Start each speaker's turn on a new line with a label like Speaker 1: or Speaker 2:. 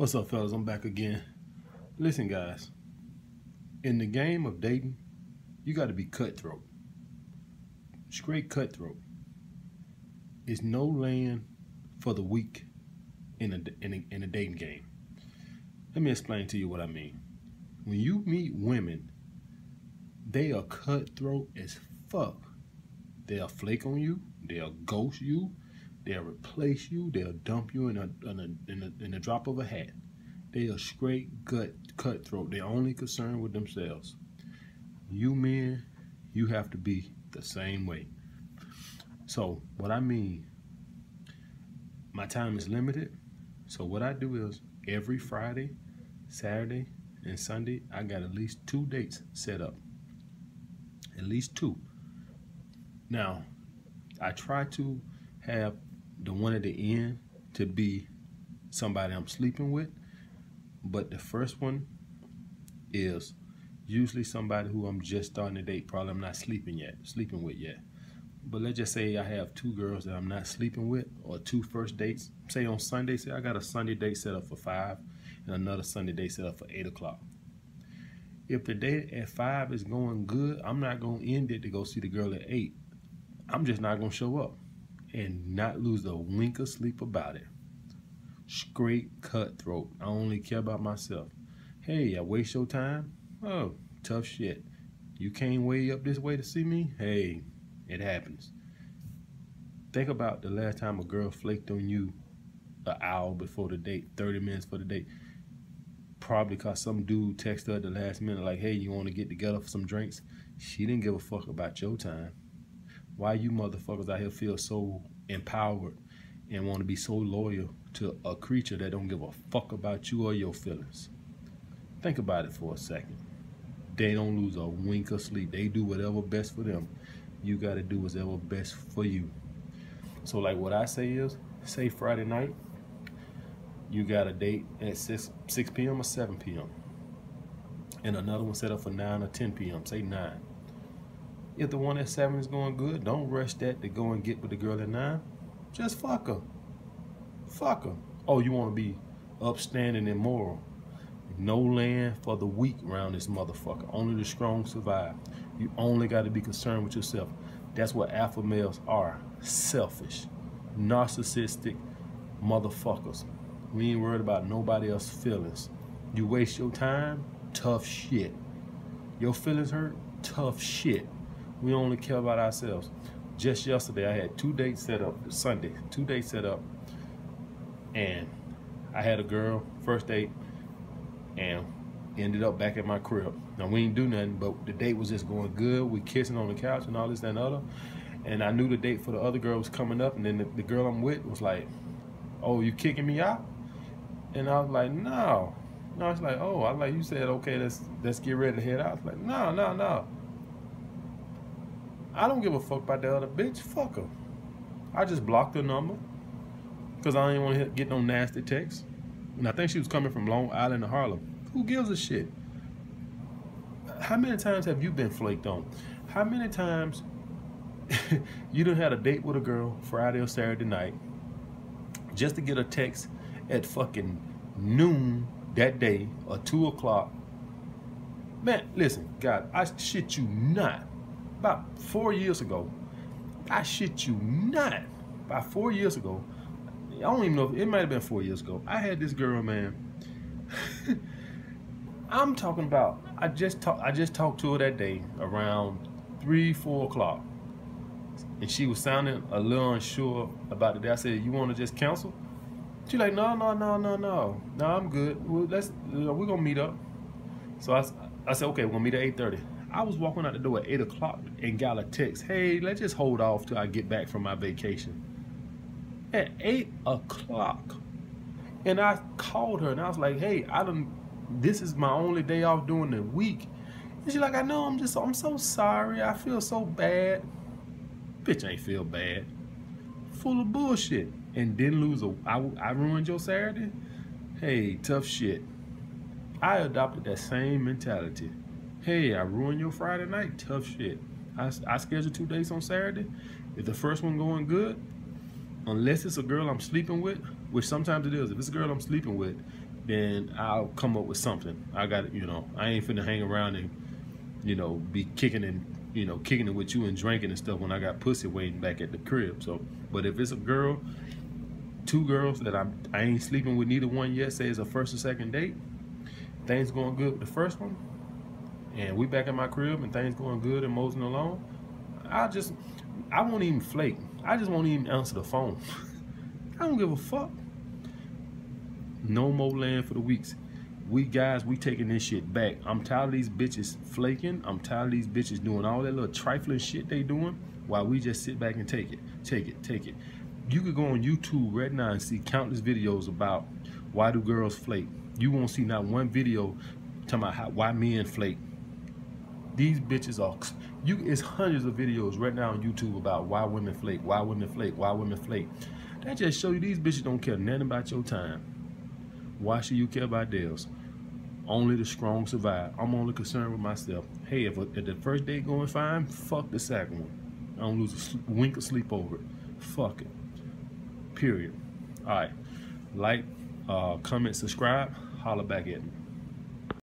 Speaker 1: What's up, fellas? I'm back again. Listen, guys. In the game of dating, you got to be cutthroat. Straight cutthroat. It's no land for the weak in a, in a in a dating game. Let me explain to you what I mean. When you meet women, they are cutthroat as fuck. They'll flake on you. They'll ghost you. They'll replace you. They'll dump you in a in a in a, in a drop of a hat. They are straight gut cutthroat. They're only concerned with themselves. You men, you have to be the same way. So what I mean, my time is limited. So what I do is every Friday, Saturday, and Sunday, I got at least two dates set up. At least two. Now, I try to have the one at the end to be somebody I'm sleeping with, but the first one is usually somebody who I'm just starting to date. Probably I'm not sleeping yet, sleeping with yet. But let's just say I have two girls that I'm not sleeping with, or two first dates. Say on Sunday, say I got a Sunday date set up for five, and another Sunday date set up for eight o'clock. If the date at five is going good, I'm not gonna end it to go see the girl at eight. I'm just not gonna show up and not lose a wink of sleep about it. Straight cutthroat. I only care about myself. Hey, I waste your time? Oh, tough shit. You came way up this way to see me? Hey, it happens. Think about the last time a girl flaked on you an hour before the date, 30 minutes for the date. Probably cause some dude texted her at the last minute like, hey, you want to get together for some drinks? She didn't give a fuck about your time. Why you motherfuckers out here feel so empowered and want to be so loyal to a creature that don't give a fuck about you or your feelings? Think about it for a second. They don't lose a wink of sleep. They do whatever best for them. You got to do whatever best for you. So like what I say is, say Friday night, you got a date at 6, 6 p.m. or 7 p.m. And another one set up for 9 or 10 p.m. Say 9. If the one at seven is going good, don't rush that to go and get with the girl at nine. Just fuck her. Fuck her. Oh, you want to be upstanding and moral. No land for the weak around this motherfucker. Only the strong survive. You only got to be concerned with yourself. That's what alpha males are. Selfish, narcissistic motherfuckers. We ain't worried about nobody else's feelings. You waste your time, tough shit. Your feelings hurt, tough shit. We only care about ourselves. Just yesterday, I had two dates set up. Sunday, two dates set up, and I had a girl first date, and ended up back at my crib. Now we didn't do nothing, but the date was just going good. We kissing on the couch and all this and other. And I knew the date for the other girl was coming up, and then the, the girl I'm with was like, "Oh, you kicking me out?" And I was like, "No." No, it's like, "Oh, I like you said, okay, let's let's get ready to head out." I was like, "No, no, no." I don't give a fuck about the other bitch. Fuck her. I just blocked her number because I didn't want to get no nasty texts. And I think she was coming from Long Island to Harlem. Who gives a shit? How many times have you been flaked on? How many times you done had a date with a girl Friday or Saturday night just to get a text at fucking noon that day or two o'clock? Man, listen, God, I shit you not about four years ago, I shit you not, about four years ago, I don't even know, if, it might have been four years ago, I had this girl, man, I'm talking about, I just talk, I just talked to her that day around three, four o'clock, and she was sounding a little unsure about the day. I said, you want to just cancel? She like, no, no, no, no, no, no, I'm good. Well, let's, uh, we're gonna meet up. So I, I said, okay, we're gonna meet at 8:30. I was walking out the door at 8 o'clock and got a text, hey, let's just hold off till I get back from my vacation. At 8 o'clock. And I called her and I was like, hey, I don't, this is my only day off during the week. And she's like, I know, I'm just, I'm so sorry. I feel so bad. Bitch ain't feel bad. Full of bullshit. And didn't lose a, I, I ruined your Saturday? Hey, tough shit. I adopted that same mentality. Hey, I ruined your Friday night. Tough shit. I, I scheduled two dates on Saturday. If the first one going good, unless it's a girl I'm sleeping with, which sometimes it is, if it's a girl I'm sleeping with, then I'll come up with something. I got you know, I ain't finna hang around and you know be kicking and you know kicking it with you and drinking and stuff when I got pussy waiting back at the crib. So, but if it's a girl, two girls that I'm I ain't sleeping with neither one yet, say it's a first or second date, things going good with the first one, and we back in my crib and things going good and moseying along, I just I won't even flake. I just won't even answer the phone. I don't give a fuck. No more land for the weeks. We guys, we taking this shit back. I'm tired of these bitches flaking. I'm tired of these bitches doing all that little trifling shit they doing while we just sit back and take it, take it, take it. You could go on YouTube right now and see countless videos about why do girls flake. You won't see not one video talking about how, why men flake. These bitches are you. It's hundreds of videos right now on YouTube about why women flake, why women flake, why women flake. That just show you these bitches don't care nothing about your time. Why should you care about theirs? Only the strong survive. I'm only concerned with myself. Hey, if, if the first day going fine, fuck the second one. I don't lose a wink of sleep over it. Fuck it. Period. All right. Like, uh, comment, subscribe. Holla back at me.